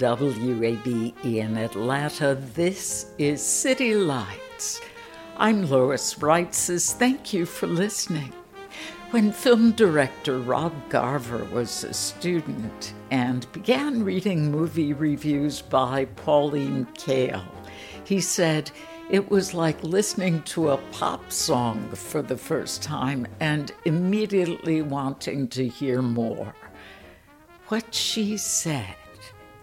WABE in Atlanta, this is City Lights. I'm Lois Reitzes. Thank you for listening. When film director Rob Garver was a student and began reading movie reviews by Pauline Kael, he said it was like listening to a pop song for the first time and immediately wanting to hear more. What she said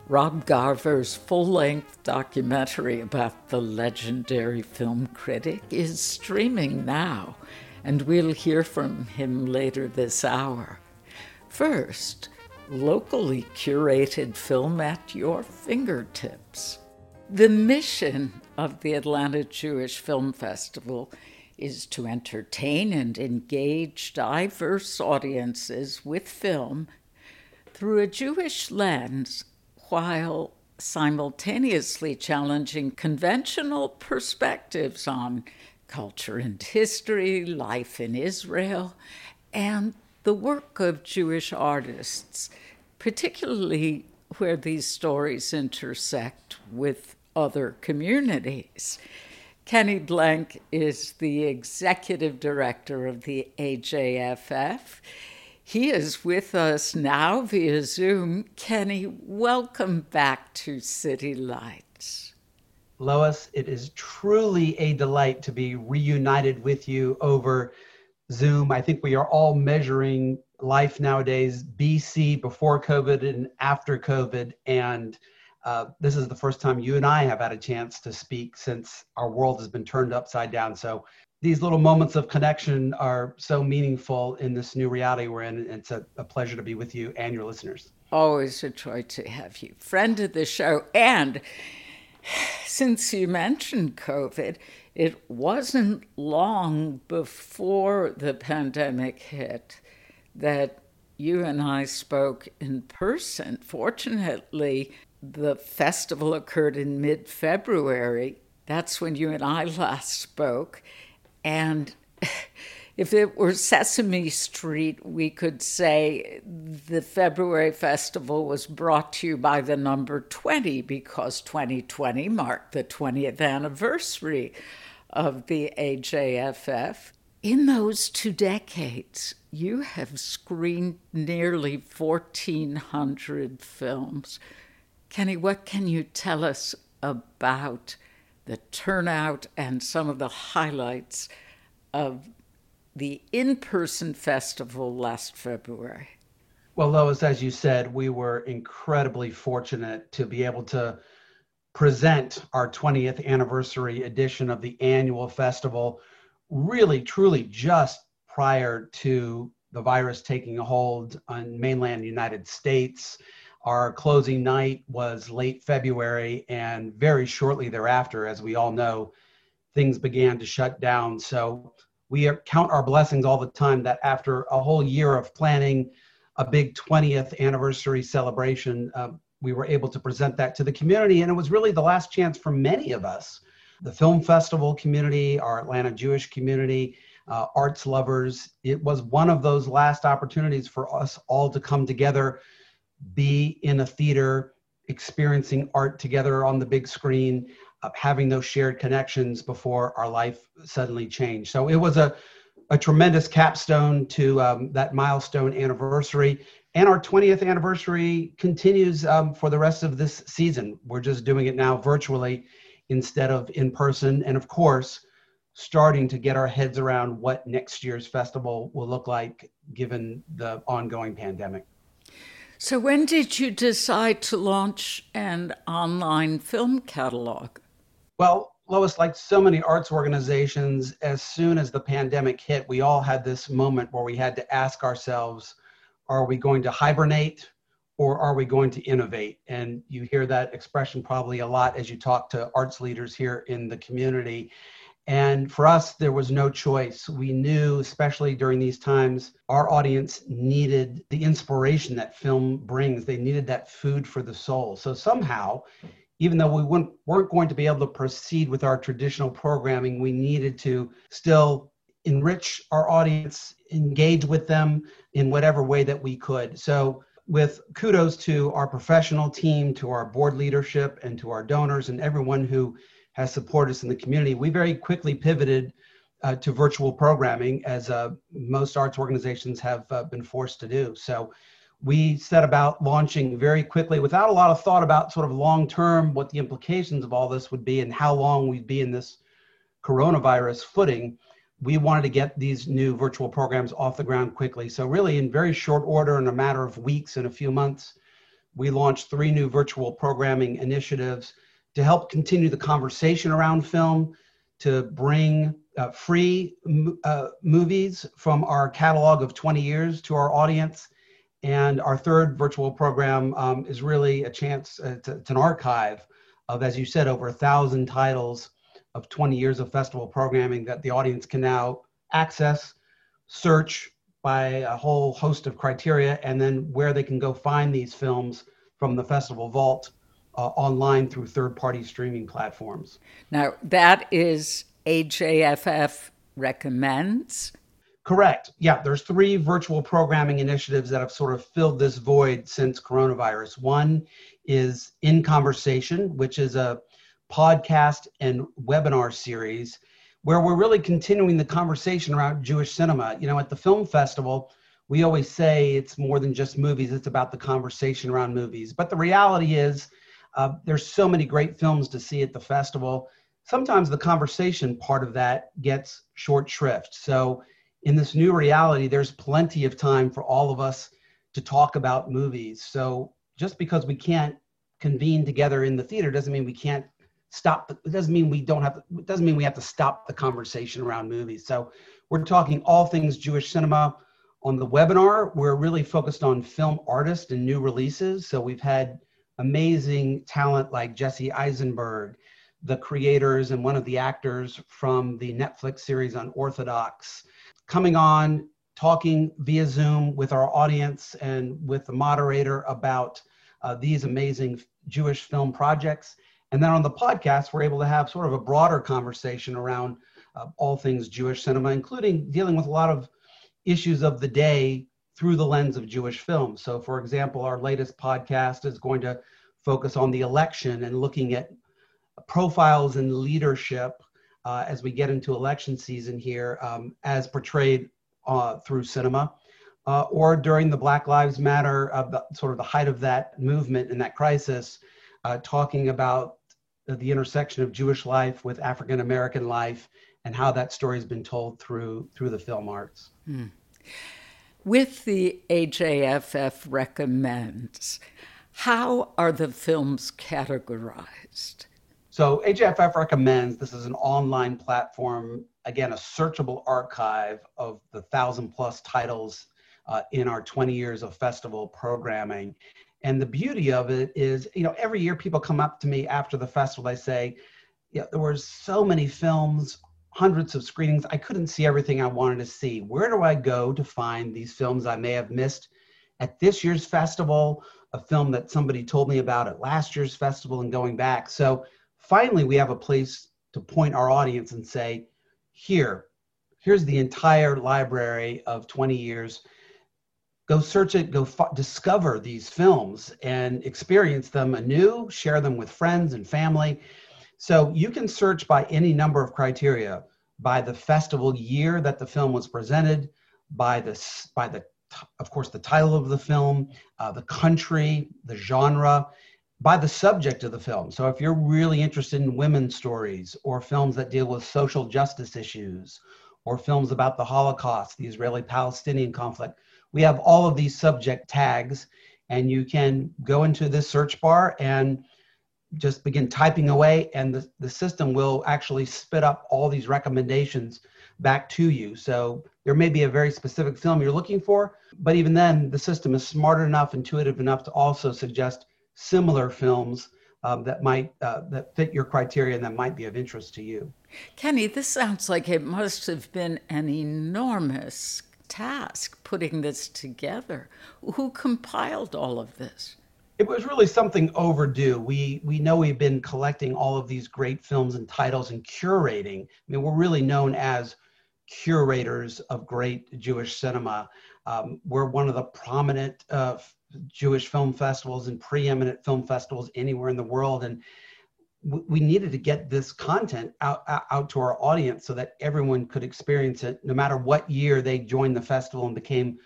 Rob Garver's full length documentary about the legendary film critic is streaming now, and we'll hear from him later this hour. First, locally curated film at your fingertips. The mission of the Atlanta Jewish Film Festival is to entertain and engage diverse audiences with film through a Jewish lens while simultaneously challenging conventional perspectives on culture and history, life in Israel, and the work of Jewish artists, particularly where these stories intersect with other communities. Kenny Blank is the executive director of the AJFF. He is with us now via Zoom. Kenny, welcome back to City Lights. Lois, it is truly a delight to be reunited with you over Zoom. I think we are all measuring life nowadays, BC, before COVID and after COVID. And uh, this is the first time you and I have had a chance to speak since our world has been turned upside down. So these little moments of connection are so meaningful in this new reality we're in. It's a, a, pleasure to be with you and your listeners. Always a joy to have you. Friend of the show. And since you mentioned COVID, it wasn't long before the pandemic hit that you and I spoke in person. Fortunately, the festival occurred in mid February. That's when you and I last spoke. And if it were Sesame Street, we could say the February festival was brought to you by the number 20 because 2020 marked the 20th anniversary of the AJFF. In those two decades, you have screened nearly 1,400 films. Kenny, what can you tell us about the turnout and some of the highlights of the in person festival last February? Well, Lois, as you said, we were incredibly fortunate to be able to present our 20th anniversary edition of the annual festival, really, truly just prior to the virus taking a hold on mainland United States. Our closing night was late February, and very shortly thereafter, as we all know, things began to shut down. So we count our blessings all the time that after a whole year of planning a big 20th anniversary celebration, uh, we were able to present that to the community. And it was really the last chance for many of us the film festival community, our Atlanta Jewish community, uh, arts lovers. It was one of those last opportunities for us all to come together be in a theater, experiencing art together on the big screen, uh, having those shared connections before our life suddenly changed. So it was a a tremendous capstone to um, that milestone anniversary. And our 20th anniversary continues um, for the rest of this season. We're just doing it now virtually instead of in person. And of course, starting to get our heads around what next year's festival will look like given the ongoing pandemic. So, when did you decide to launch an online film catalog? Well, Lois, like so many arts organizations, as soon as the pandemic hit, we all had this moment where we had to ask ourselves are we going to hibernate or are we going to innovate? And you hear that expression probably a lot as you talk to arts leaders here in the community. And for us, there was no choice. We knew, especially during these times, our audience needed the inspiration that film brings. They needed that food for the soul. So somehow, even though we weren't going to be able to proceed with our traditional programming, we needed to still enrich our audience, engage with them in whatever way that we could. So, with kudos to our professional team, to our board leadership, and to our donors, and everyone who has supported us in the community, we very quickly pivoted uh, to virtual programming as uh, most arts organizations have uh, been forced to do. So we set about launching very quickly without a lot of thought about sort of long term what the implications of all this would be and how long we'd be in this coronavirus footing. We wanted to get these new virtual programs off the ground quickly. So, really, in very short order, in a matter of weeks and a few months, we launched three new virtual programming initiatives to help continue the conversation around film, to bring uh, free uh, movies from our catalog of 20 years to our audience. And our third virtual program um, is really a chance, uh, to, it's an archive of, as you said, over a thousand titles of 20 years of festival programming that the audience can now access, search by a whole host of criteria, and then where they can go find these films from the festival vault uh, online through third party streaming platforms. Now, that is AJFF recommends. Correct. Yeah, there's three virtual programming initiatives that have sort of filled this void since coronavirus. One is In Conversation, which is a podcast and webinar series where we're really continuing the conversation around Jewish cinema. You know, at the film festival, we always say it's more than just movies, it's about the conversation around movies. But the reality is, uh, there's so many great films to see at the festival. Sometimes the conversation part of that gets short shrift. So, in this new reality, there's plenty of time for all of us to talk about movies. So, just because we can't convene together in the theater doesn't mean we can't stop. It doesn't mean we don't have. To, it doesn't mean we have to stop the conversation around movies. So, we're talking all things Jewish cinema. On the webinar, we're really focused on film artists and new releases. So, we've had amazing talent like Jesse Eisenberg, the creators and one of the actors from the Netflix series Unorthodox, coming on, talking via Zoom with our audience and with the moderator about uh, these amazing Jewish film projects. And then on the podcast, we're able to have sort of a broader conversation around uh, all things Jewish cinema, including dealing with a lot of issues of the day through the lens of Jewish films. So, for example, our latest podcast is going to focus on the election and looking at profiles in leadership uh, as we get into election season here, um, as portrayed uh, through cinema. Uh, or during the Black Lives Matter, uh, sort of the height of that movement and that crisis, uh, talking about the intersection of Jewish life with African American life and how that story has been told through through the film arts. Mm with the AJFF recommends, how are the films categorized? So, AJFF recommends this is an online platform, again, a searchable archive of the thousand plus titles uh, in our 20 years of festival programming. And the beauty of it is, you know, every year people come up to me after the festival, they say, yeah, there were so many films hundreds of screenings. I couldn't see everything I wanted to see. Where do I go to find these films I may have missed at this year's festival? A film that somebody told me about at last year's festival and going back. So finally, we have a place to point our audience and say, here, here's the entire library of 20 years. Go search it, go f- discover these films and experience them anew, share them with friends and family. So you can search by any number of criteria by the festival year that the film was presented, by the by the of course the title of the film, uh, the country, the genre, by the subject of the film. So if you're really interested in women's stories or films that deal with social justice issues or films about the Holocaust, the Israeli-Palestinian conflict, we have all of these subject tags and you can go into this search bar and just begin typing away and the, the system will actually spit up all these recommendations back to you so there may be a very specific film you're looking for but even then the system is smart enough intuitive enough to also suggest similar films um, that might uh, that fit your criteria and that might be of interest to you kenny this sounds like it must have been an enormous task putting this together who compiled all of this it was really something overdue. We we know we've been collecting all of these great films and titles and curating. I mean, we're really known as curators of great Jewish cinema. Um, we're one of the prominent uh, Jewish film festivals and preeminent film festivals anywhere in the world, and we needed to get this content out, out to our audience so that everyone could experience it, no matter what year they joined the festival and became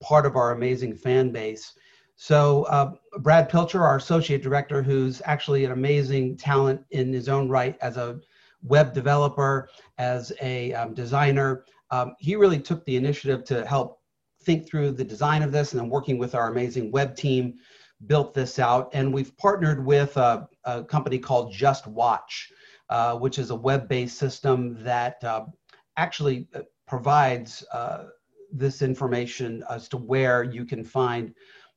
part of our amazing fan base. So uh, Brad Pilcher, our associate director, who's actually an amazing talent in his own right as a web developer, as a um, designer, um, he really took the initiative to help think through the design of this and then working with our amazing web team built this out and we've partnered with a, a company called JustWatch uh, which is a web-based system that uh, actually uh, provides uh, this information as to where you can find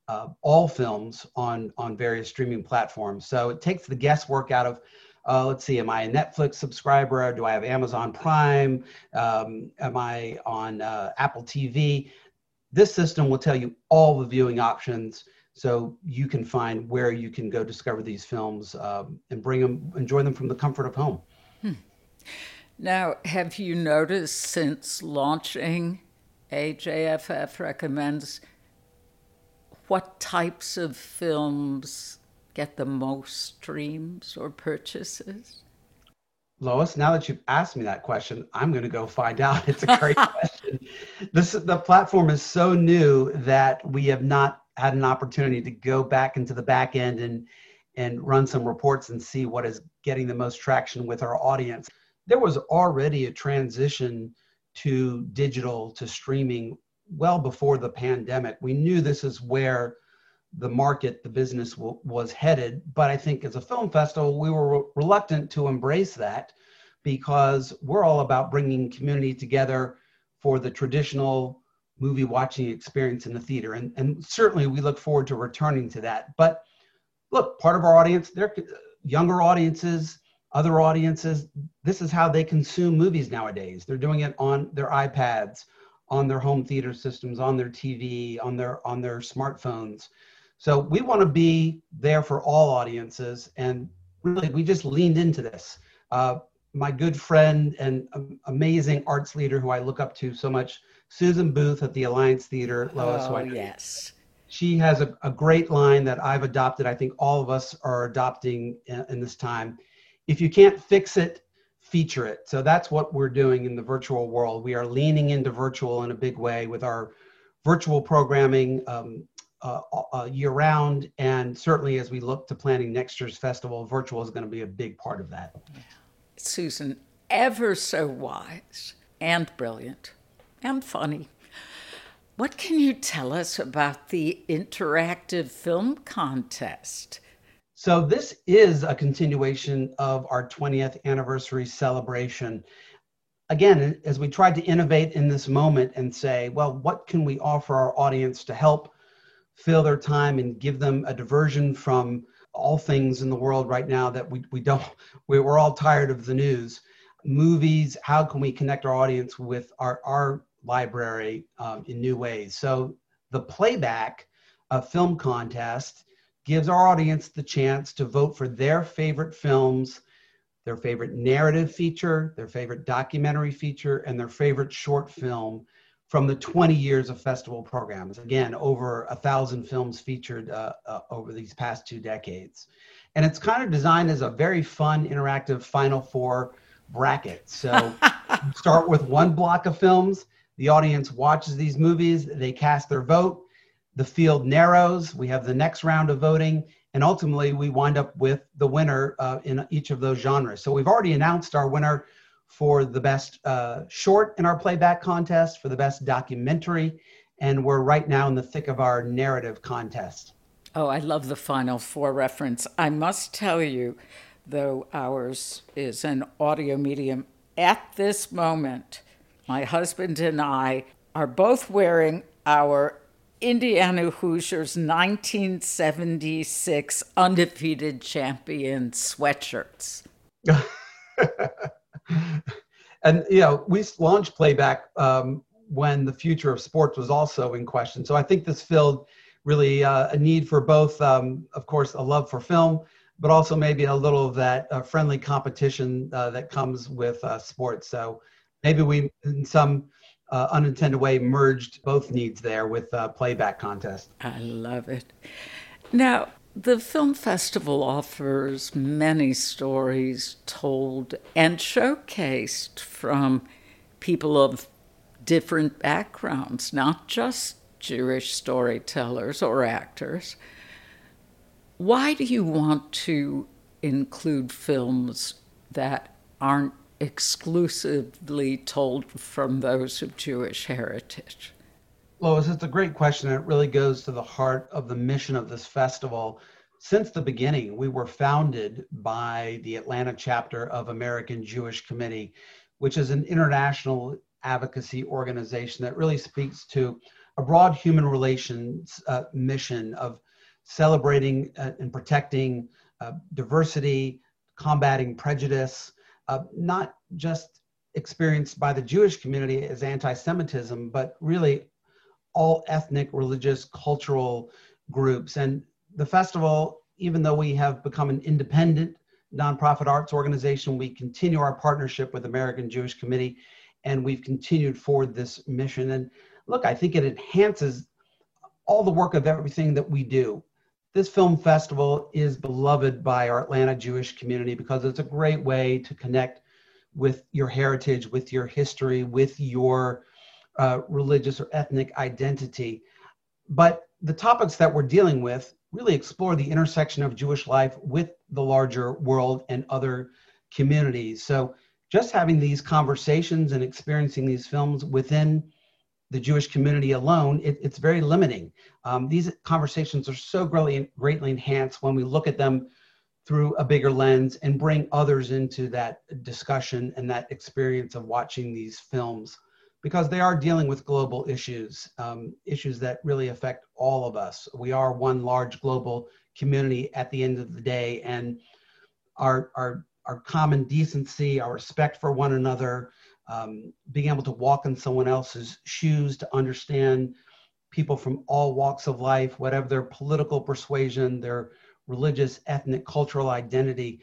uh, all films on on various streaming platforms. So it takes the guesswork out of. Uh, let's see, am I a Netflix subscriber? Do I have Amazon Prime? Um, am I on uh, Apple TV? This system will tell you all the viewing options so you can find where you can go discover these films um, and bring them, enjoy them from the comfort of home. Hmm. Now, have you noticed since launching AJFF recommends what types of films get the most streams or purchases? Lois, now that you've asked me that question, I'm going to go find out. It's a great question. This the platform is so new that we have not had an opportunity to go back into the back end and and run some reports and see what is getting the most traction with our audience. There was already a transition to digital to streaming well before the pandemic. We knew this is where the market, the business w- was headed. But I think as a film festival, we were re- reluctant to embrace that because we're all about bringing community together for the traditional movie watching experience in the theater. And, and certainly we look forward to returning to that. But look, part of our audience, they're younger audiences, other audiences, this is how they consume movies nowadays. They're doing it on their iPads on their home theater systems, on their TV, on their on their smartphones. So we want to be there for all audiences, and really we just leaned into this. Uh, my good friend and amazing arts leader who I look up to so much, Susan Booth at the Alliance Theater, Lois. Oh, yes. She has a, a great line that I've adopted. I think all of us are adopting in, in this time. If you can't fix it, feature it. So that's what we're doing in the virtual world. We are leaning into virtual in a big way with our virtual programming um, uh, uh, year round. And certainly as we look to planning next year's festival, virtual is going to be a big part of that. Susan, ever so wise and brilliant and funny. What can you tell us about the interactive film contest? So this is a continuation of our 20th anniversary celebration. Again, as we tried to innovate in this moment and say, well, what can we offer our audience to help fill their time and give them a diversion from all things in the world right now that we, we don't, we, we're all tired of the news. Movies, how can we connect our audience with our, our library um, in new ways? So the playback uh, film contest gives our audience the chance to vote for their favorite films, their favorite narrative feature, their favorite documentary feature, and their favorite short film from the 20 years of festival programs. Again, over a thousand films featured uh, uh, over these past two decades. And it's kind of designed as a very fun, interactive Final Four bracket. So start with one block of films. The audience watches these movies, they cast their vote. The field narrows. We have the next round of voting, and ultimately we wind up with the winner uh, in each of those genres. So we've already announced our winner for the best uh, short in our playback contest, for the best documentary, and we're right now in the thick of our narrative contest. Oh, I love the Final Four reference. I must tell you, though ours is an audio medium, at this moment, my husband and I are both wearing our Indiana Hoosiers 1976 undefeated champion sweatshirts. and you know, we launched playback um, when the future of sports was also in question. So I think this filled really uh, a need for both, um, of course, a love for film, but also maybe a little of that uh, friendly competition uh, that comes with uh, sports. So maybe we, in some uh, unintended way, merged both needs there with uh, playback contest. I love it. Now, the film festival offers many stories told and showcased from people of different backgrounds, not just Jewish storytellers or actors. Why do you want to include films that aren't exclusively told from those of Jewish heritage? Lois, it's a great question. It really goes to the heart of the mission of this festival. Since the beginning, we were founded by the Atlanta chapter of American Jewish Committee, which is an international advocacy organization that really speaks to a broad human relations uh, mission of celebrating uh, and protecting uh, diversity, combating prejudice, uh, not just experienced by the Jewish community as anti Semitism, but really all ethnic, religious, cultural groups. And the festival, even though we have become an independent nonprofit arts organization, we continue our partnership with American Jewish Committee and we've continued forward this mission. And look, I think it enhances all the work of everything that we do. This film festival is beloved by our Atlanta Jewish community because it's a great way to connect with your heritage, with your history, with your uh, religious or ethnic identity. But the topics that we're dealing with really explore the intersection of Jewish life with the larger world and other communities. So just having these conversations and experiencing these films within the Jewish community alone, it, it's very limiting. Um, these conversations are so greatly, greatly enhanced when we look at them through a bigger lens and bring others into that discussion and that experience of watching these films because they are dealing with global issues, um, issues that really affect all of us. We are one large global community at the end of the day, and our, our our common decency, our respect for one another, um, being able to walk in someone else's shoes to understand people from all walks of life, whatever their political persuasion, their religious, ethnic, cultural identity.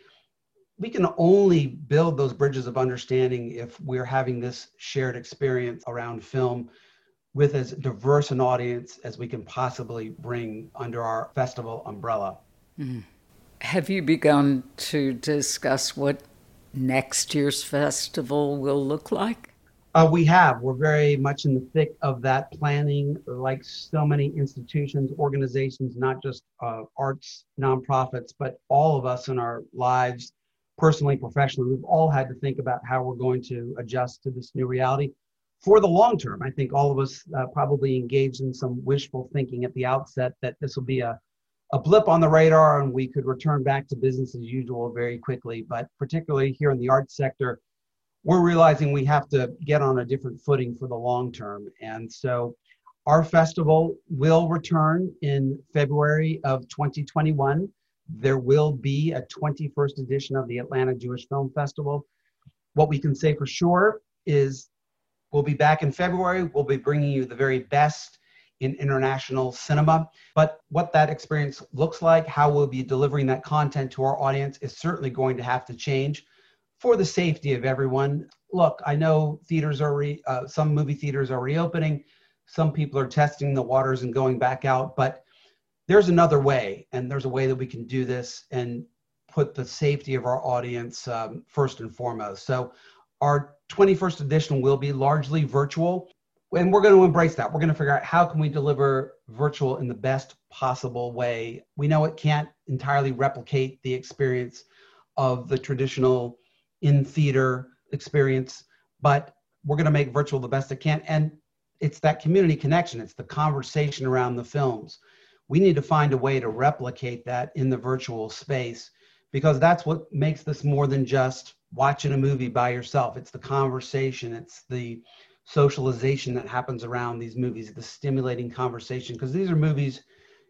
We can only build those bridges of understanding if we're having this shared experience around film with as diverse an audience as we can possibly bring under our festival umbrella. Mm. Have you begun to discuss what next year's festival will look like? Uh, we have. We're very much in the thick of that planning, like so many institutions, organizations, not just uh, arts, nonprofits, but all of us in our lives, personally, professionally, we've all had to think about how we're going to adjust to this new reality for the long term. I think all of us uh, probably engaged in some wishful thinking at the outset that this will be a a blip on the radar and we could return back to business as usual very quickly. But particularly here in the arts sector, we're realizing we have to get on a different footing for the long term. And so our festival will return in February of 2021. There will be a 21st edition of the Atlanta Jewish Film Festival. What we can say for sure is we'll be back in February. We'll be bringing you the very best in international cinema. But what that experience looks like, how we'll be delivering that content to our audience, is certainly going to have to change for the safety of everyone. Look, I know theaters are, re, uh, some movie theaters are reopening, some people are testing the waters and going back out, but there's another way, and there's a way that we can do this and put the safety of our audience um, first and foremost. So our 21st edition will be largely virtual and we're going to embrace that. We're going to figure out how can we deliver virtual in the best possible way. We know it can't entirely replicate the experience of the traditional in theater experience but we're going to make virtual the best it can. And it's that community connection. It's the conversation around the films we need to find a way to replicate that in the virtual space because that's what makes this more than just watching a movie by yourself. It's the conversation, it's the socialization that happens around these movies, the stimulating conversation, because these are movies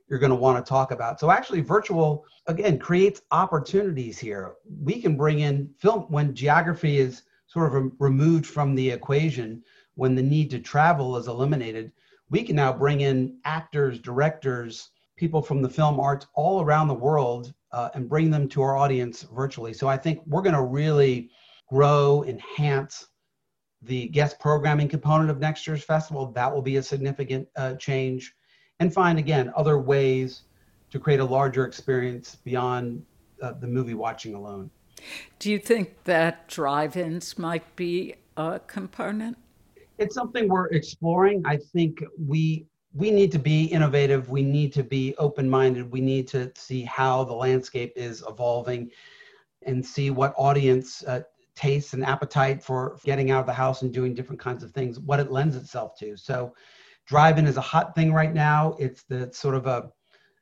you're going to want to talk about. So actually virtual again creates opportunities here. We can bring in film when geography is sort of removed from the equation, when the need to travel is eliminated, we can now bring in actors, directors, people from the film arts all around the world uh, and bring them to our audience virtually. So I think we're going to really grow, enhance the guest programming component of next year's festival. That will be a significant uh, change. And find, again, other ways to create a larger experience beyond uh, the movie watching alone. Do you think that drive ins might be a component? It's something we're exploring. I think we we need to be innovative. We need to be open minded. We need to see how the landscape is evolving and see what audience uh, tastes and appetite for getting out of the house and doing different kinds of things, what it lends itself to. So, drive in is a hot thing right now. It's the sort of a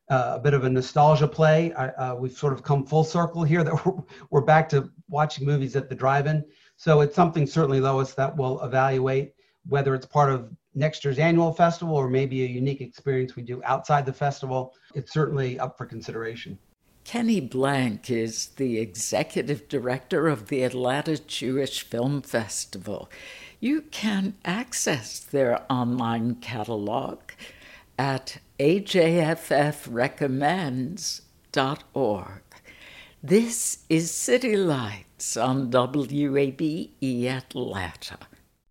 uh, a bit of a nostalgia play. Uh, we've sort of come full circle here that we're, we're back to watching movies at the drive-in. So it's something certainly, Lois, that we'll evaluate whether it's part of next year's annual festival or maybe a unique experience we do outside the festival, it's certainly up for consideration. Kenny Blank is the executive director of the Atlanta Jewish Film Festival. You can access their online catalog at ajffrecommends.org. This is City Lights on WABE Atlanta.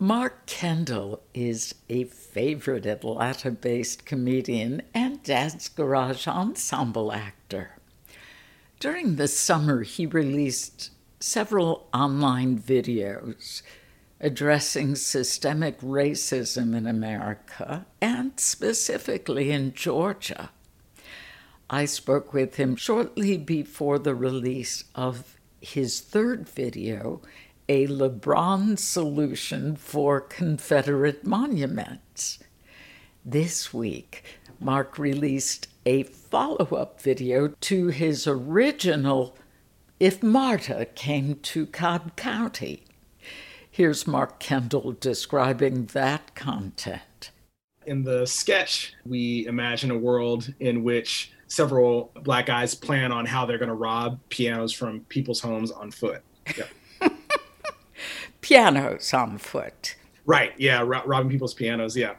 Mark Kendall is a favorite Atlanta based comedian and Dad's Garage ensemble actor. During the summer, he released several online videos addressing systemic racism in America and specifically in Georgia. I spoke with him shortly before the release of his third video a LeBron solution for Confederate monuments. This week, Mark released a follow up video to his original If Marta Came to Cobb County. Here's Mark Kendall describing that content. In the sketch, we imagine a world in which several black guys plan on how they're going to rob pianos from people's homes on foot. Yep pianos on foot. Right. Yeah. robbing people's pianos. Yeah.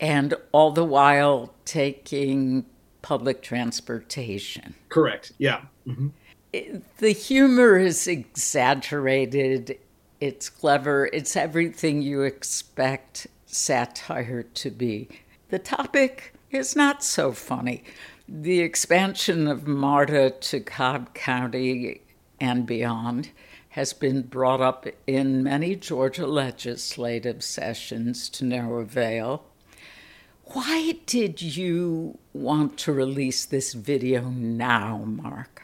And all the while taking public transportation. Correct. Yeah. Mm-hmm. the humor is exaggerated. It's clever. It's everything you expect satire to be. The topic is not so funny. The expansion of MARTA to Cobb County and beyond has been brought up in many Georgia legislative sessions to no avail. Why did you want to release this video now, Mark?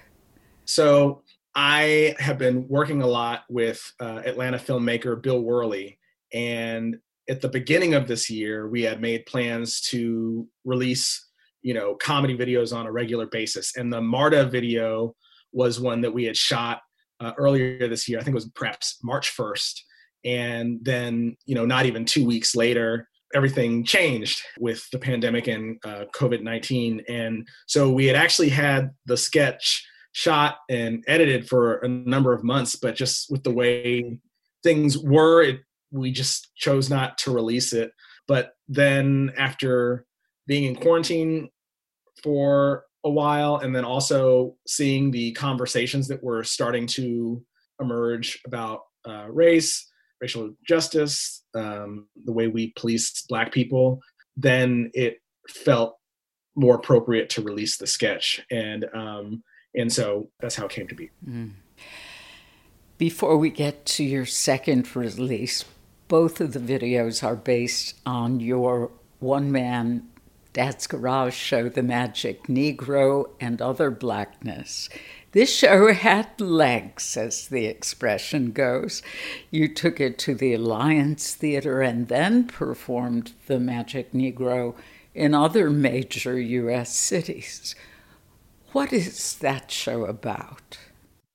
So, I have been working a lot with uh, Atlanta filmmaker Bill Worley, and at the beginning of this year, we had made plans to release you know, comedy videos on a regular basis. And the Marta video was one that we had shot uh, earlier this year. I think it was perhaps March 1st. And then, you know, not even two weeks later, everything changed with the pandemic and uh, COVID 19. And so we had actually had the sketch shot and edited for a number of months, but just with the way things were, it, we just chose not to release it. But then after being in quarantine for a while and then also seeing the conversations that were starting to emerge about uh, race racial justice um, the way we police black people then it felt more appropriate to release the sketch and um, and so that's how it came to be mm. before we get to your second release both of the videos are based on your one man Dad's Garage show, The Magic Negro, and Other Blackness. This show had legs, as the expression goes. You took it to the Alliance Theater and then performed The Magic Negro in other major U.S. cities. What is that show about?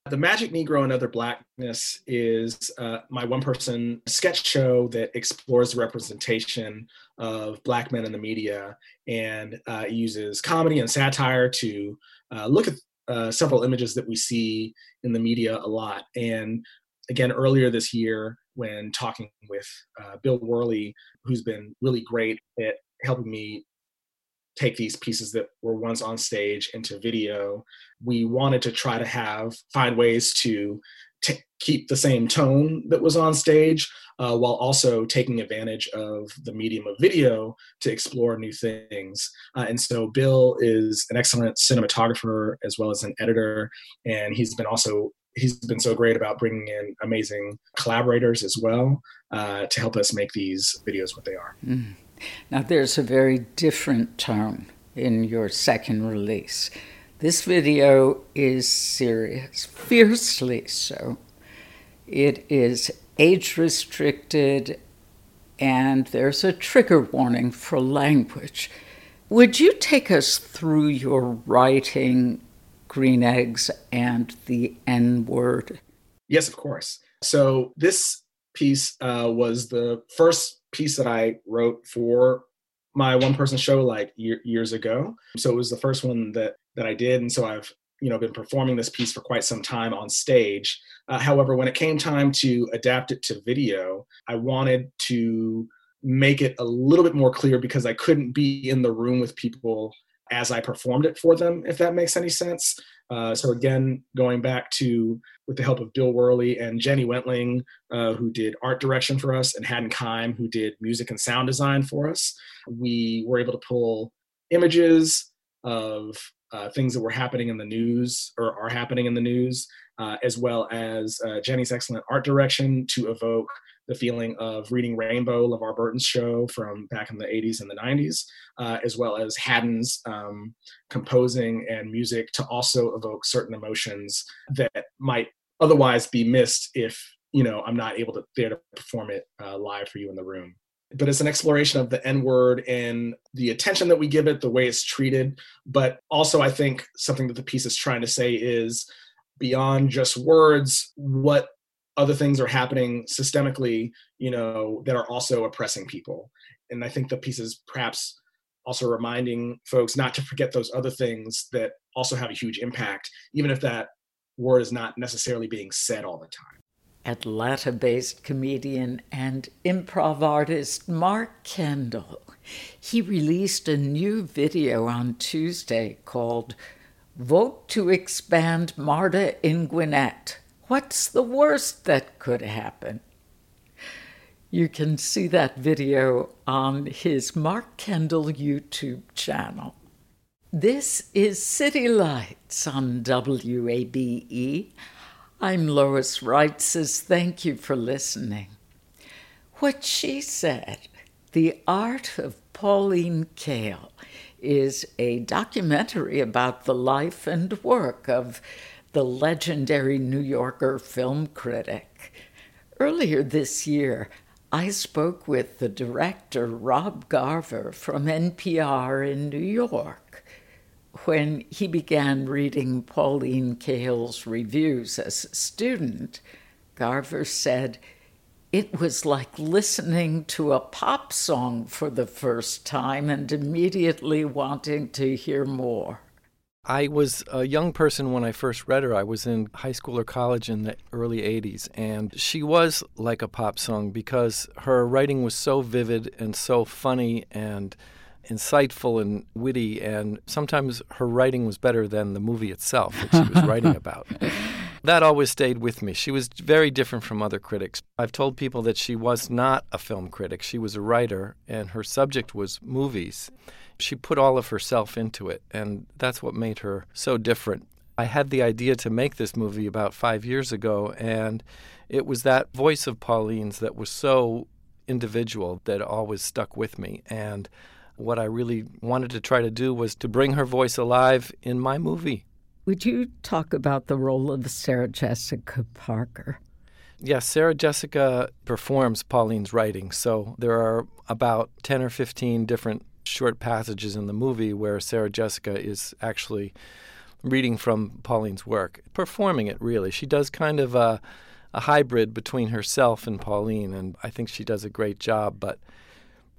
The Magic Negro and Other Blackness is uh, my one person sketch show that explores the representation of Black men in the media and uh, uses comedy and satire to uh, look at uh, several images that we see in the media a lot. And again, earlier this year, when talking with uh, Bill Worley, who's been really great at helping me take these pieces that were once on stage into video. We wanted to try to have find ways to t- keep the same tone that was on stage uh, while also taking advantage of the medium of video to explore new things. Uh, and so Bill is an excellent cinematographer as well as an editor, and he's been also he's been so great about bringing in amazing collaborators as well uh, to help us make these videos what they are. Mm. Now, there's a very different tone in your second release. This video is serious, fiercely so. It is age restricted, and there's a trigger warning for language. Would you take us through your writing, Green Eggs, and the N word? Yes, of course. So, this piece uh, was the first piece that I wrote for my one person show like year, years ago. So it was the first one that that I did, and so I've you know been performing this piece for quite some time on stage. Uh, however, when it came time to adapt it to video, I wanted to make it a little bit more clear because I couldn't be in the room with people as I performed it for them, if that makes any sense. Uh, so again, going back to with the help of Bill Worley and Jenny Wentling, uh, who did art direction for us, and Haddon Kime, who did music and sound design for us, we were able to pull images of uh, things that were happening in the news or are happening in the news, uh, as well as uh, Jenny's excellent art direction to evoke the feeling of reading Rainbow, LeVar Burton's show from back in the 80s and the 90s, uh, as well as Haddon's um, composing and music to also evoke certain emotions that might otherwise be missed if you know I'm not able to there to perform it uh, live for you in the room. But it's an exploration of the N word and the attention that we give it, the way it's treated. But also, I think something that the piece is trying to say is beyond just words, what other things are happening systemically, you know, that are also oppressing people. And I think the piece is perhaps also reminding folks not to forget those other things that also have a huge impact, even if that word is not necessarily being said all the time. Atlanta based comedian and improv artist Mark Kendall. He released a new video on Tuesday called Vote to Expand MARTA in Gwinnett What's the worst that could happen? You can see that video on his Mark Kendall YouTube channel. This is City Lights on WABE. I'm Lois Reitzes. Thank you for listening. What she said, The Art of Pauline Kael, is a documentary about the life and work of the legendary New Yorker film critic. Earlier this year, I spoke with the director, Rob Garver, from NPR in New York. When he began reading Pauline Kael's reviews as a student, Garver said, it was like listening to a pop song for the first time and immediately wanting to hear more. I was a young person when I first read her. I was in high school or college in the early 80s, and she was like a pop song because her writing was so vivid and so funny and insightful and witty, and sometimes her writing was better than the movie itself that she was writing about. That always stayed with me. She was very different from other critics. I've told people that she was not a film critic, she was a writer, and her subject was movies. She put all of herself into it, and that's what made her so different. I had the idea to make this movie about five years ago, and it was that voice of Pauline's that was so individual that always stuck with me. And what I really wanted to try to do was to bring her voice alive in my movie. Would you talk about the role of Sarah Jessica Parker? Yes, Sarah Jessica performs Pauline's writing. So there are about 10 or 15 different short passages in the movie where Sarah Jessica is actually reading from Pauline's work, performing it really. She does kind of a, a hybrid between herself and Pauline, and I think she does a great job. But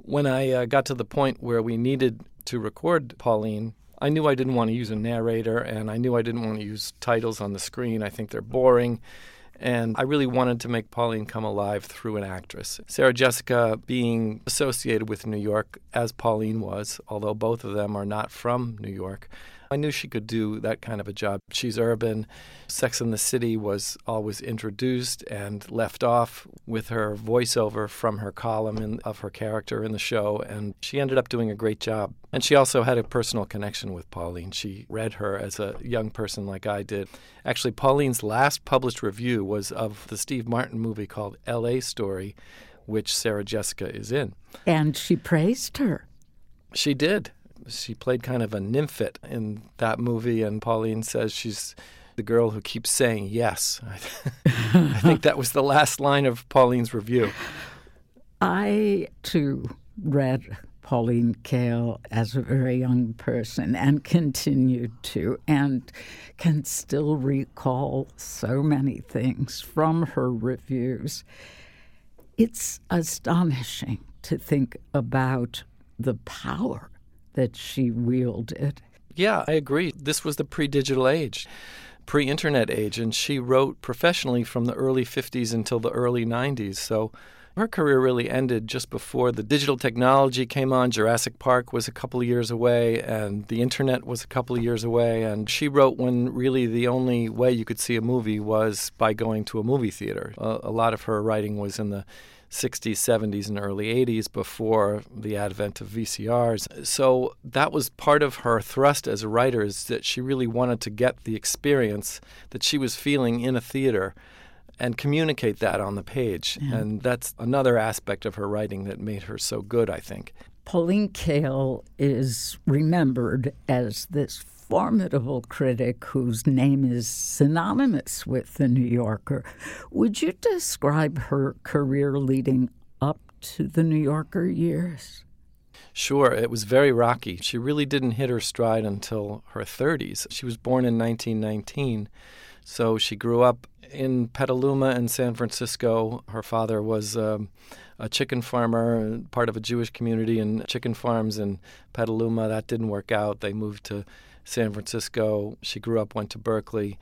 when I uh, got to the point where we needed to record Pauline, I knew I didn't want to use a narrator, and I knew I didn't want to use titles on the screen. I think they're boring. And I really wanted to make Pauline come alive through an actress. Sarah Jessica being associated with New York, as Pauline was, although both of them are not from New York, I knew she could do that kind of a job. She's urban. Sex and the City was always introduced and left off with her voiceover from her column in, of her character in the show, and she ended up doing a great job. And she also had a personal connection with Pauline. She read her as a young person, like I did. Actually, Pauline's last published review was of the Steve Martin movie called L.A. Story, which Sarah Jessica is in. And she praised her. She did she played kind of a nymphette in that movie, and Pauline says she's the girl who keeps saying yes. I think that was the last line of Pauline's review. I, too, read Pauline Kael as a very young person and continued to, and can still recall so many things from her reviews. It's astonishing to think about the power that she wielded. Yeah, I agree. This was the pre digital age, pre internet age, and she wrote professionally from the early 50s until the early 90s. So her career really ended just before the digital technology came on. Jurassic Park was a couple of years away, and the internet was a couple of years away. And she wrote when really the only way you could see a movie was by going to a movie theater. A, a lot of her writing was in the 60s, 70s, and early 80s before the advent of VCRs. So that was part of her thrust as a writer is that she really wanted to get the experience that she was feeling in a theater and communicate that on the page. Yeah. And that's another aspect of her writing that made her so good, I think. Pauline Kael is remembered as this formidable critic whose name is synonymous with the New Yorker. Would you describe her career leading up to the New Yorker years? Sure, it was very rocky. She really didn't hit her stride until her 30s. She was born in 1919, so she grew up in Petaluma in San Francisco. Her father was um, a chicken farmer, part of a Jewish community and chicken farms in Petaluma. That didn't work out. They moved to San Francisco. She grew up, went to Berkeley.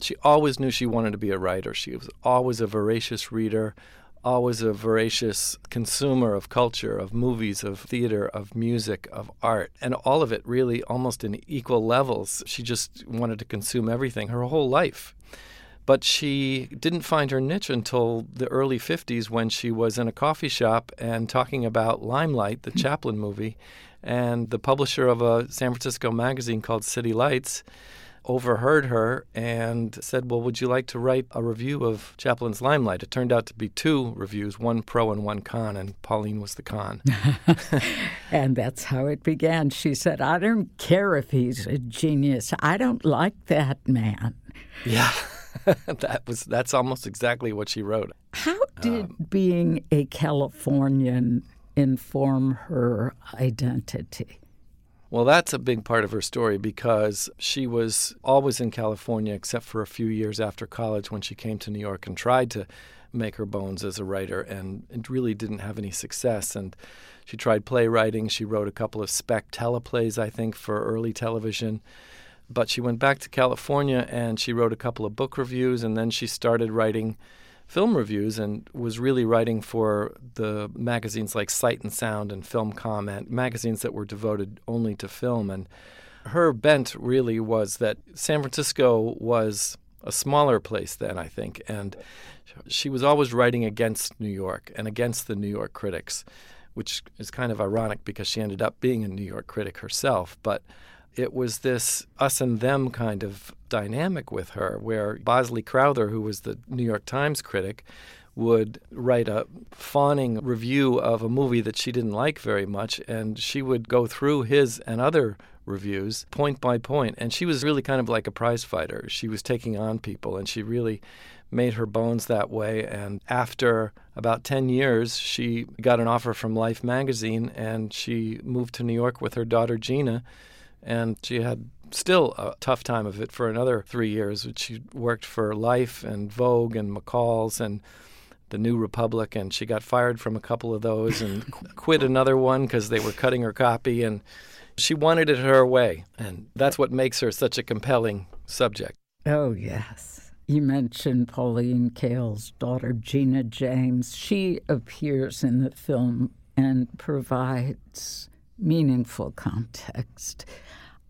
She always knew she wanted to be a writer. She was always a voracious reader, always a voracious consumer of culture, of movies, of theater, of music, of art, and all of it really almost in equal levels. She just wanted to consume everything her whole life. But she didn't find her niche until the early 50s when she was in a coffee shop and talking about Limelight, the hmm. Chaplin movie, and the publisher of a San Francisco magazine called City Lights overheard her and said, Well, would you like to write a review of Chaplin's Limelight? It turned out to be two reviews, one pro and one con, and Pauline was the con. and that's how it began. She said, I don't care if he's a genius, I don't like that man. Yeah. that was that's almost exactly what she wrote. How did um, being a Californian inform her identity? Well, that's a big part of her story because she was always in California except for a few years after college when she came to New York and tried to make her bones as a writer and, and really didn't have any success. And she tried playwriting. She wrote a couple of spec teleplays, I think, for early television. But she went back to California and she wrote a couple of book reviews and then she started writing film reviews and was really writing for the magazines like Sight and Sound and Film Comment, magazines that were devoted only to film. And her bent really was that San Francisco was a smaller place then, I think, and she was always writing against New York and against the New York critics, which is kind of ironic because she ended up being a New York critic herself. But it was this us and them kind of dynamic with her, where Bosley Crowther, who was the New York Times critic, would write a fawning review of a movie that she didn't like very much, and she would go through his and other reviews point by point. And she was really kind of like a prize fighter. She was taking on people, and she really made her bones that way. And after about 10 years, she got an offer from Life magazine, and she moved to New York with her daughter Gina and she had still a tough time of it for another three years. She worked for Life and Vogue and McCall's and the New Republic, and she got fired from a couple of those and quit another one because they were cutting her copy. And she wanted it her way, and that's what makes her such a compelling subject. Oh, yes. You mentioned Pauline Kael's daughter, Gina James. She appears in the film and provides meaningful context.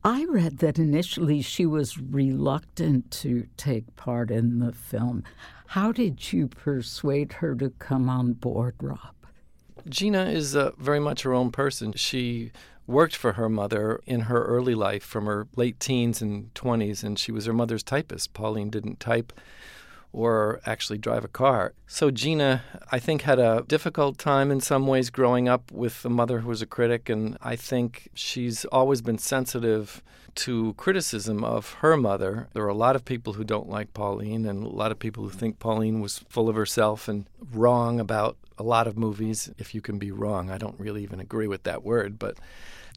I read that initially she was reluctant to take part in the film. How did you persuade her to come on board, Rob? Gina is uh, very much her own person. She worked for her mother in her early life from her late teens and 20s, and she was her mother's typist. Pauline didn't type or actually drive a car. So Gina, I think, had a difficult time in some ways growing up with a mother who was a critic, and I think she's always been sensitive to criticism of her mother. There are a lot of people who don't like Pauline, and a lot of people who think Pauline was full of herself and wrong about a lot of movies. If you can be wrong, I don't really even agree with that word, but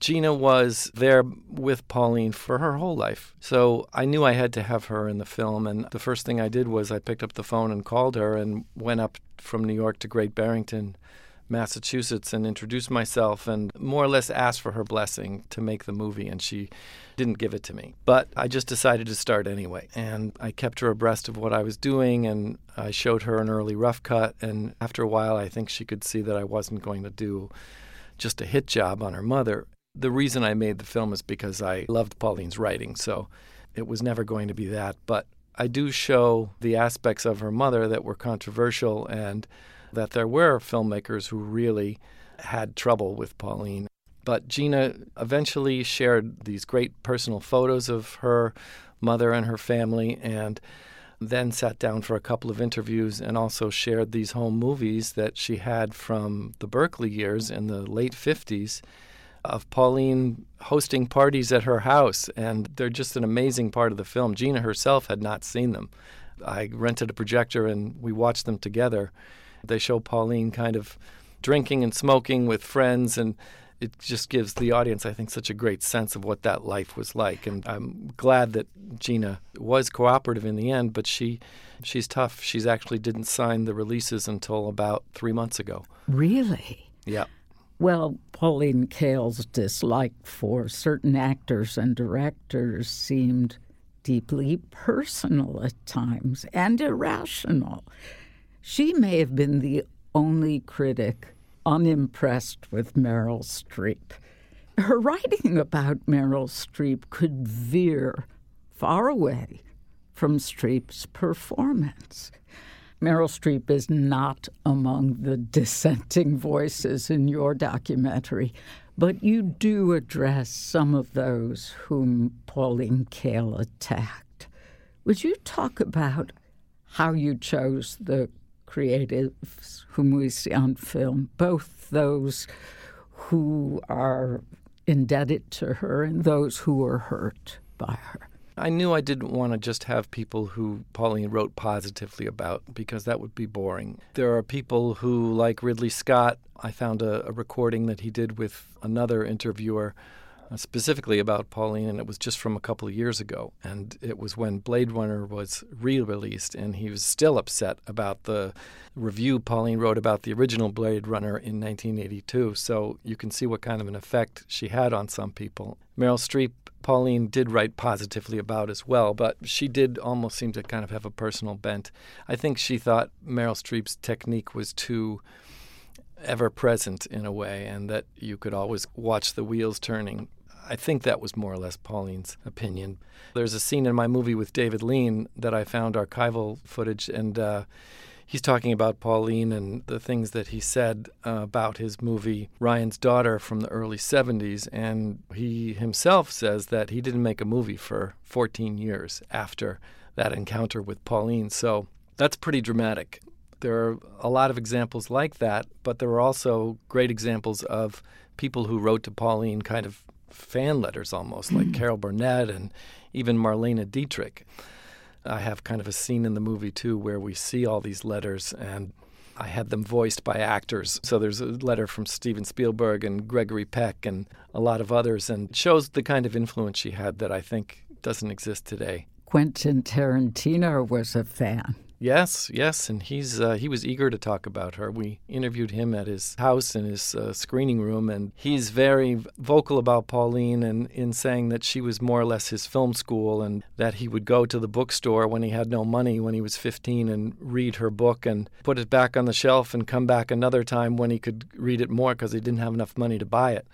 Gina was there with Pauline for her whole life. So I knew I had to have her in the film. And the first thing I did was I picked up the phone and called her and went up from New York to Great Barrington, Massachusetts, and introduced myself and more or less asked for her blessing to make the movie. And she didn't give it to me. But I just decided to start anyway. And I kept her abreast of what I was doing and I showed her an early rough cut. And after a while, I think she could see that I wasn't going to do just a hit job on her mother. The reason I made the film is because I loved Pauline's writing, so it was never going to be that. But I do show the aspects of her mother that were controversial and that there were filmmakers who really had trouble with Pauline. But Gina eventually shared these great personal photos of her mother and her family and then sat down for a couple of interviews and also shared these home movies that she had from the Berkeley years in the late 50s of Pauline hosting parties at her house, and they're just an amazing part of the film. Gina herself had not seen them. I rented a projector and we watched them together. They show Pauline kind of drinking and smoking with friends, and it just gives the audience, I think, such a great sense of what that life was like. And I'm glad that Gina was cooperative in the end, but she she's tough. She's actually didn't sign the releases until about three months ago. Really? Yeah. Well, Pauline Kael's dislike for certain actors and directors seemed deeply personal at times and irrational. She may have been the only critic unimpressed with Meryl Streep. Her writing about Meryl Streep could veer far away from Streep's performance. Meryl Streep is not among the dissenting voices in your documentary, but you do address some of those whom Pauline Kael attacked. Would you talk about how you chose the creatives whom we see on film, both those who are indebted to her and those who were hurt by her? I knew I didn't want to just have people who Pauline wrote positively about because that would be boring. There are people who, like Ridley Scott, I found a, a recording that he did with another interviewer uh, specifically about Pauline, and it was just from a couple of years ago. And it was when Blade Runner was re released, and he was still upset about the review Pauline wrote about the original Blade Runner in 1982. So you can see what kind of an effect she had on some people. Meryl Streep Pauline did write positively about as well, but she did almost seem to kind of have a personal bent. I think she thought Meryl Streep's technique was too ever present in a way, and that you could always watch the wheels turning. I think that was more or less Pauline's opinion. There's a scene in my movie with David Lean that I found archival footage, and uh, he's talking about Pauline and the things that he said uh, about his movie Ryan's Daughter from the early 70s. And he himself says that he didn't make a movie for 14 years after that encounter with Pauline. So that's pretty dramatic. There are a lot of examples like that, but there are also great examples of people who wrote to Pauline kind of fan letters almost, like mm. Carol Burnett and even Marlene Dietrich. I have kind of a scene in the movie too where we see all these letters and I had them voiced by actors. So there's a letter from Steven Spielberg and Gregory Peck and a lot of others and shows the kind of influence she had that I think doesn't exist today. Quentin Tarantino was a fan. Yes, yes, and he's uh, he was eager to talk about her. We interviewed him at his house in his uh, screening room, and he's very vocal about Pauline and in saying that she was more or less his film school, and that he would go to the bookstore when he had no money when he was 15 and read her book and put it back on the shelf and come back another time when he could read it more because he didn't have enough money to buy it.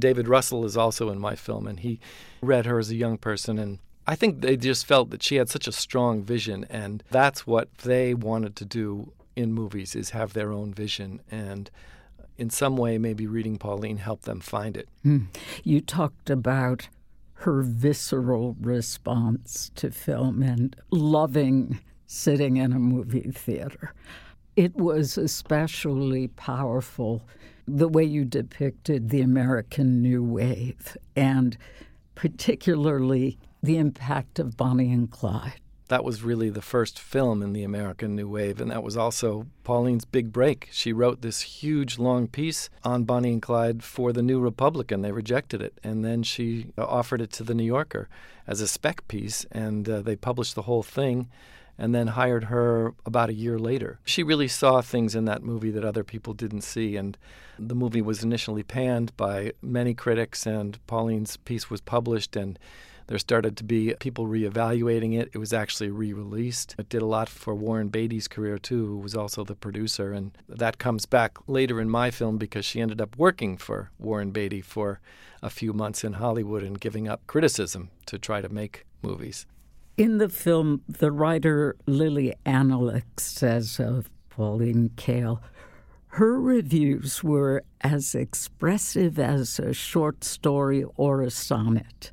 David Russell is also in my film, and he read her as a young person and I think they just felt that she had such a strong vision, and that's what they wanted to do in movies is have their own vision and in some way maybe reading Pauline helped them find it. Mm. You talked about her visceral response to film and loving sitting in a movie theater. It was especially powerful the way you depicted the American New Wave and particularly the impact of Bonnie and Clyde. That was really the first film in the American New Wave, and that was also Pauline's big break. She wrote this huge, long piece on Bonnie and Clyde for the New Republican. They rejected it, and then she offered it to the New Yorker as a spec piece, and uh, they published the whole thing and then hired her about a year later. She really saw things in that movie that other people didn't see, and the movie was initially panned by many critics, and Pauline's piece was published, and there started to be people reevaluating it. It was actually re released. It did a lot for Warren Beatty's career, too, who was also the producer. And that comes back later in my film because she ended up working for Warren Beatty for a few months in Hollywood and giving up criticism to try to make movies. In the film, the writer Lili Anolik says of Pauline Kael, her reviews were as expressive as a short story or a sonnet.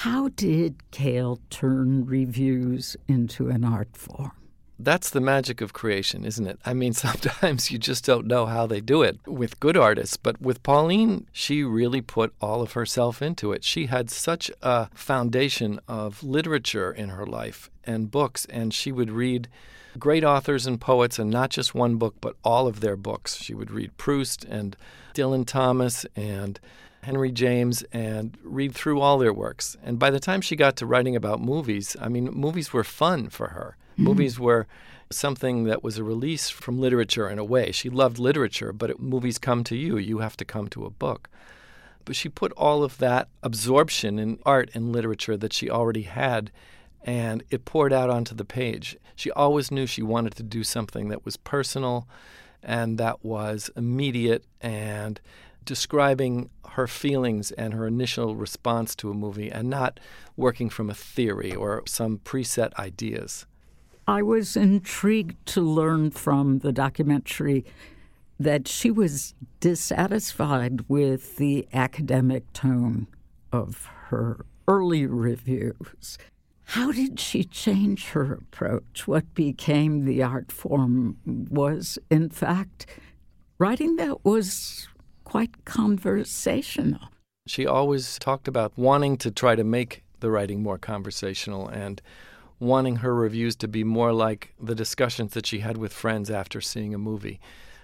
How did Kael turn reviews into an art form? That's the magic of creation, isn't it? I mean, sometimes you just don't know how they do it with good artists, but with Pauline, she really put all of herself into it. She had such a foundation of literature in her life and books, and she would read great authors and poets, and not just one book, but all of their books. She would read Proust and Dylan Thomas and Henry James and read through all their works. And by the time she got to writing about movies, I mean, movies were fun for her. Mm-hmm. Movies were something that was a release from literature in a way. She loved literature, but it, movies come to you. You have to come to a book. But she put all of that absorption in art and literature that she already had and it poured out onto the page. She always knew she wanted to do something that was personal and that was immediate and describing her feelings and her initial response to a movie and not working from a theory or some preset ideas. I was intrigued to learn from the documentary that she was dissatisfied with the academic tone of her early reviews. How did she change her approach? What became the art form was, in fact, writing that was quite conversational. She always talked about wanting to try to make the writing more conversational and wanting her reviews to be more like the discussions that she had with friends after seeing a movie.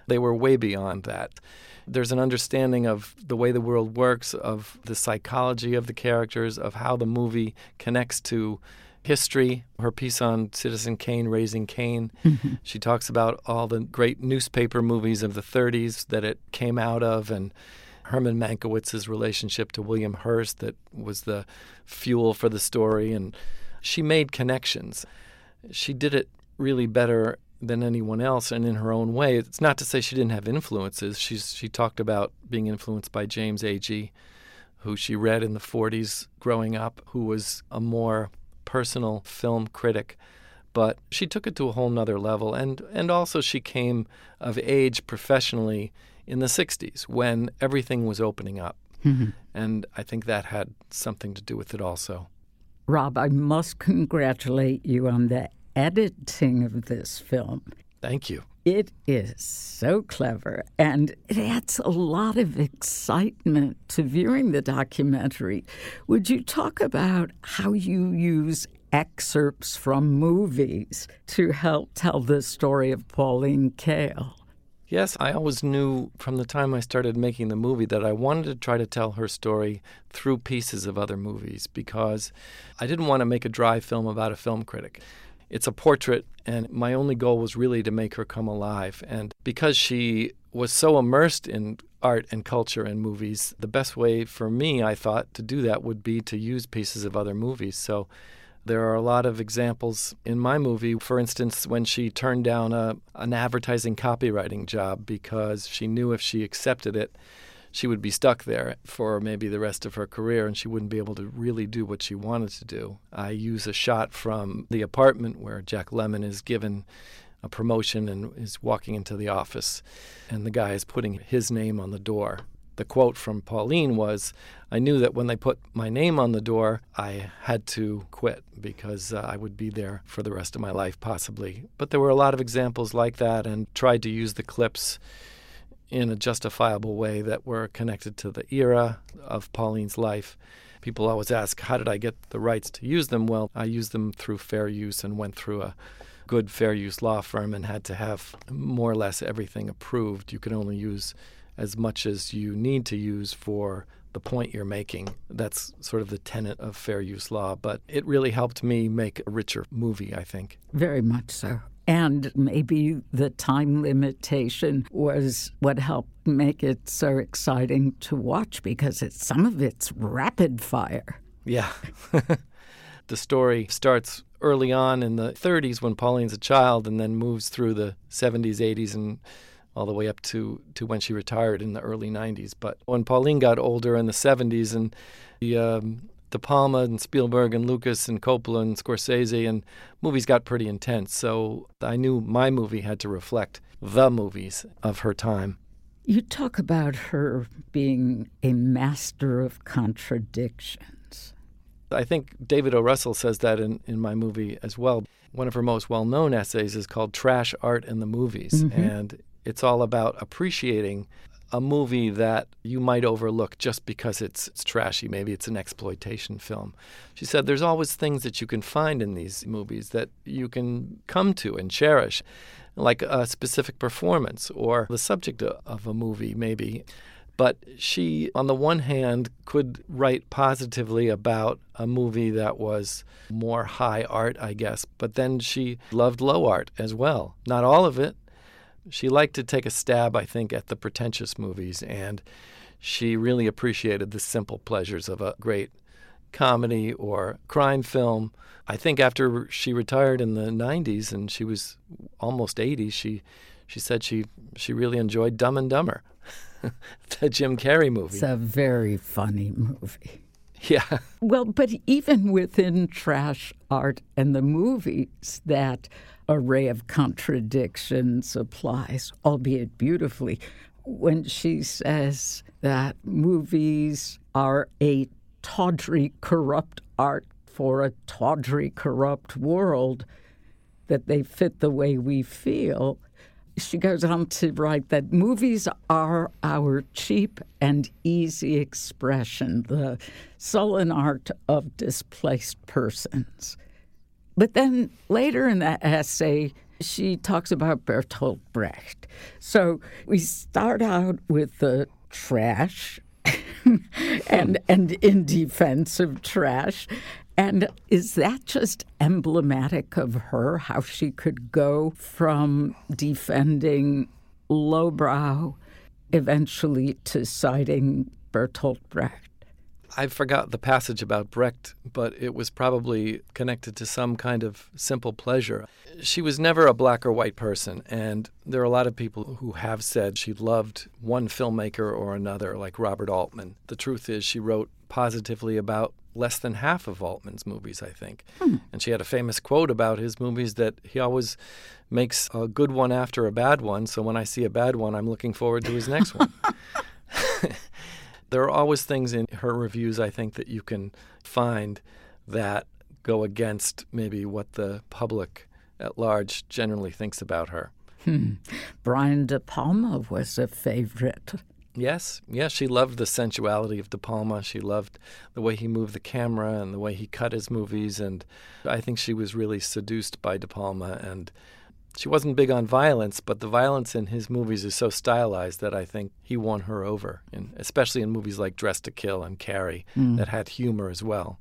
They were way beyond that. There's an understanding of the way the world works, of the psychology of the characters, of how the movie connects to history. Her piece on Citizen Kane, Raising Cain, mm-hmm. she talks about all the great newspaper movies of the 30s that it came out of and Herman Mankiewicz's relationship to William Hearst that was the fuel for the story. And she made connections. She did it really better than anyone else and in her own way. It's not to say she didn't have influences. She's she talked about being influenced by James Agee, who she read in the 40s growing up, who was a more personal film critic. But she took it to a whole nother level and and also she came of age professionally in the 60s when everything was opening up. Mm-hmm. And I think that had something to do with it also. Rob, I must congratulate you on the editing of this film. Thank you. It is so clever and it adds a lot of excitement to viewing the documentary. Would you talk about how you use excerpts from movies to help tell the story of Pauline Kael? Yes, I always knew from the time I started making the movie that I wanted to try to tell her story through pieces of other movies because I didn't want to make a dry film about a film critic. It's a portrait, and my only goal was really to make her come alive. And because she was so immersed in art and culture and movies, the best way for me, I thought, to do that would be to use pieces of other movies. So there are a lot of examples in my movie. For instance, when she turned down a, an advertising copywriting job because she knew if she accepted it, she would be stuck there for maybe the rest of her career and she wouldn't be able to really do what she wanted to do. I use a shot from the apartment where Jack Lemmon is given a promotion and is walking into the office, and the guy is putting his name on the door the quote from Pauline was, I knew that when they put my name on the door, I had to quit because uh, I would be there for the rest of my life, possibly. But there were a lot of examples like that and tried to use the clips in a justifiable way that were connected to the era of Pauline's life. People always ask, How did I get the rights to use them? Well, I used them through fair use and went through a good fair use law firm and had to have more or less everything approved. You can only use as much as you need to use for the point you're making. That's sort of the tenet of fair use law. But it really helped me make a richer movie, I think. Very much so. And maybe the time limitation was what helped make it so exciting to watch because it's, some of it's rapid fire. Yeah. the story starts early on in the 30s when Pauline's a child and then moves through the 70s, 80s, and all the way up to, to when she retired in the early 90s. But when Pauline got older in the 70s and the um, De Palma and Spielberg and Lucas and Coppola and Scorsese and movies got pretty intense. So I knew my movie had to reflect the movies of her time. You talk about her being a master of contradictions. I think David O. Russell says that in, in my movie as well. One of her most well known essays is called Trash Art in the Movies. Mm-hmm. And it's all about appreciating a movie that you might overlook just because it's, it's trashy. Maybe it's an exploitation film. She said there's always things that you can find in these movies that you can come to and cherish, like a specific performance or the subject of a movie, maybe. But she, on the one hand, could write positively about a movie that was more high art, I guess, but then she loved low art as well. Not all of it, she liked to take a stab, I think, at the pretentious movies, and she really appreciated the simple pleasures of a great comedy or crime film. I think after she retired in the 90s and she was almost 80, she she said she she really enjoyed Dumb and Dumber, the Jim Carrey movie. It's a very funny movie. Yeah. Well, but even within trash art and the movies, that array of contradictions applies, albeit beautifully. When she says that movies are a tawdry, corrupt art for a tawdry, corrupt world, that they fit the way we feel, she goes on to write that movies are our cheap and easy expression, the sullen art of displaced persons. But then later in that essay, she talks about Bertolt Brecht. So we start out with the trash and and in defense of trash. And is that just emblematic of her, how she could go from defending lowbrow eventually to citing Bertolt Brecht? I forgot the passage about Brecht, but it was probably connected to some kind of simple pleasure. She was never a black or white person, and there are a lot of people who have said she loved one filmmaker or another, like Robert Altman. The truth is, she wrote positively about less than half of Altman's movies, I think. Hmm. And she had a famous quote about his movies that he always makes a good one after a bad one. So when I see a bad one, I'm looking forward to his next one. there are always things in her reviews, I think, that you can find that go against maybe what the public at large generally thinks about her. Hmm. Brian De Palma was a favorite. Yes, yes, she loved the sensuality of De Palma. She loved the way he moved the camera and the way he cut his movies, and I think she was really seduced by De Palma. And she wasn't big on violence, but the violence in his movies is so stylized that I think he won her over, and especially in movies like Dressed to Kill and Carrie mm. that had humor as well.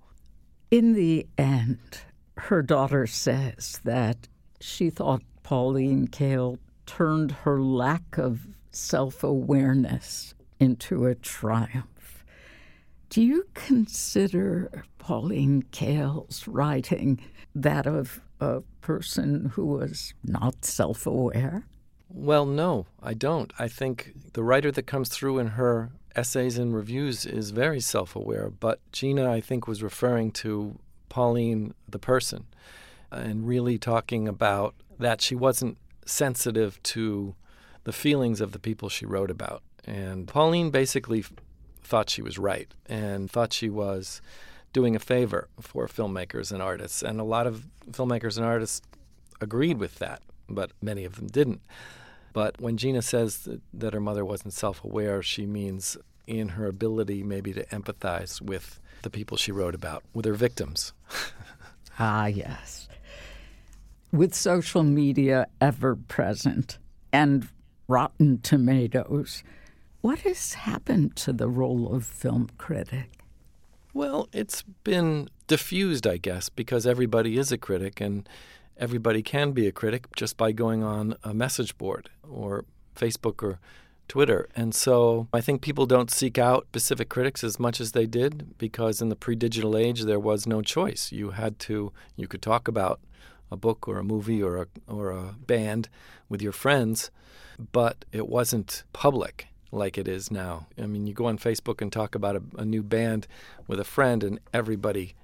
In the end, her daughter says that she thought Pauline Kael turned her lack of self awareness into a triumph. Do you consider Pauline Kael's writing that of a person who was not self aware? Well, no, I don't. I think the writer that comes through in her essays and reviews is very self aware, but Gina, I think, was referring to Pauline, the person, and really talking about that she wasn't sensitive to the feelings of the people she wrote about. And Pauline basically thought she was right and thought she was doing a favor for filmmakers and artists. And a lot of filmmakers and artists agreed with that, but many of them didn't. But when Gina says that, that her mother wasn't self aware, she means in her ability maybe to empathize with the people she wrote about, with her victims. ah, yes. With social media ever present and Rotten Tomatoes. What has happened to the role of film critic? Well, it's been diffused, I guess, because everybody is a critic and everybody can be a critic just by going on a message board or Facebook or Twitter. And so I think people don't seek out specific critics as much as they did because in the pre digital age, there was no choice. You had to, you could talk about a book or a movie or a, or a band with your friends but it wasn't public like it is now. I mean, you go on Facebook and talk about a, a new band with a friend, and everybody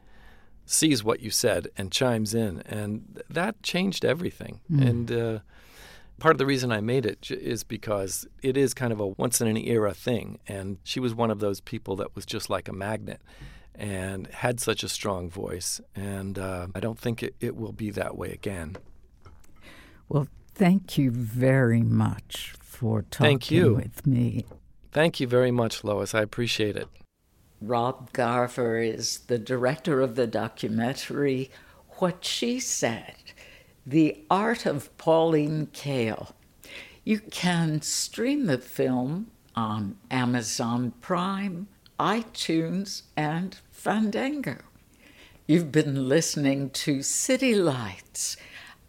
sees what you said and chimes in, and that changed everything. Mm. And uh, part of the reason I made it is because it is kind of a once in an era thing, and she was one of those people that was just like a magnet and had such a strong voice, and uh, I don't think it, it will be that way again. Well, Thank you very much for talking Thank you. with me. Thank you very much, Lois. I appreciate it. Rob Garver is the director of the documentary What She Said The Art of Pauline Kael. You can stream the film on Amazon Prime, iTunes, and Fandango. You've been listening to City Lights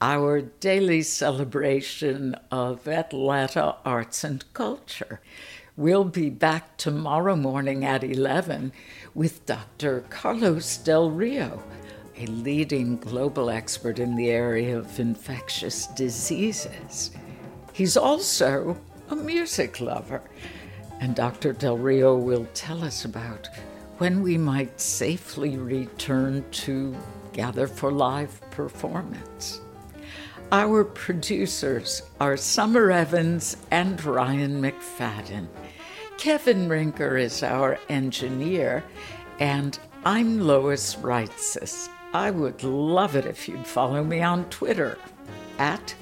our daily celebration of Atlanta arts and culture. We'll be back tomorrow morning at 11 with Dr. Carlos Del Rio, a leading global expert in the area of infectious diseases. He's also a music lover, and Dr. Del Rio will tell us about when we might safely return to gather for live performance. Our producers are Summer Evans and Ryan McFadden. Kevin Rinker is our engineer, and I'm Lois Reitzes. I would love it if you'd follow me on Twitter at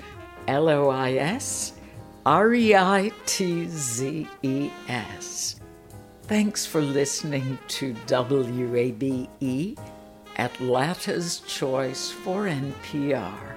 L O I S R E I T Z E S. Thanks for listening to WABE, Atlanta's Choice for NPR.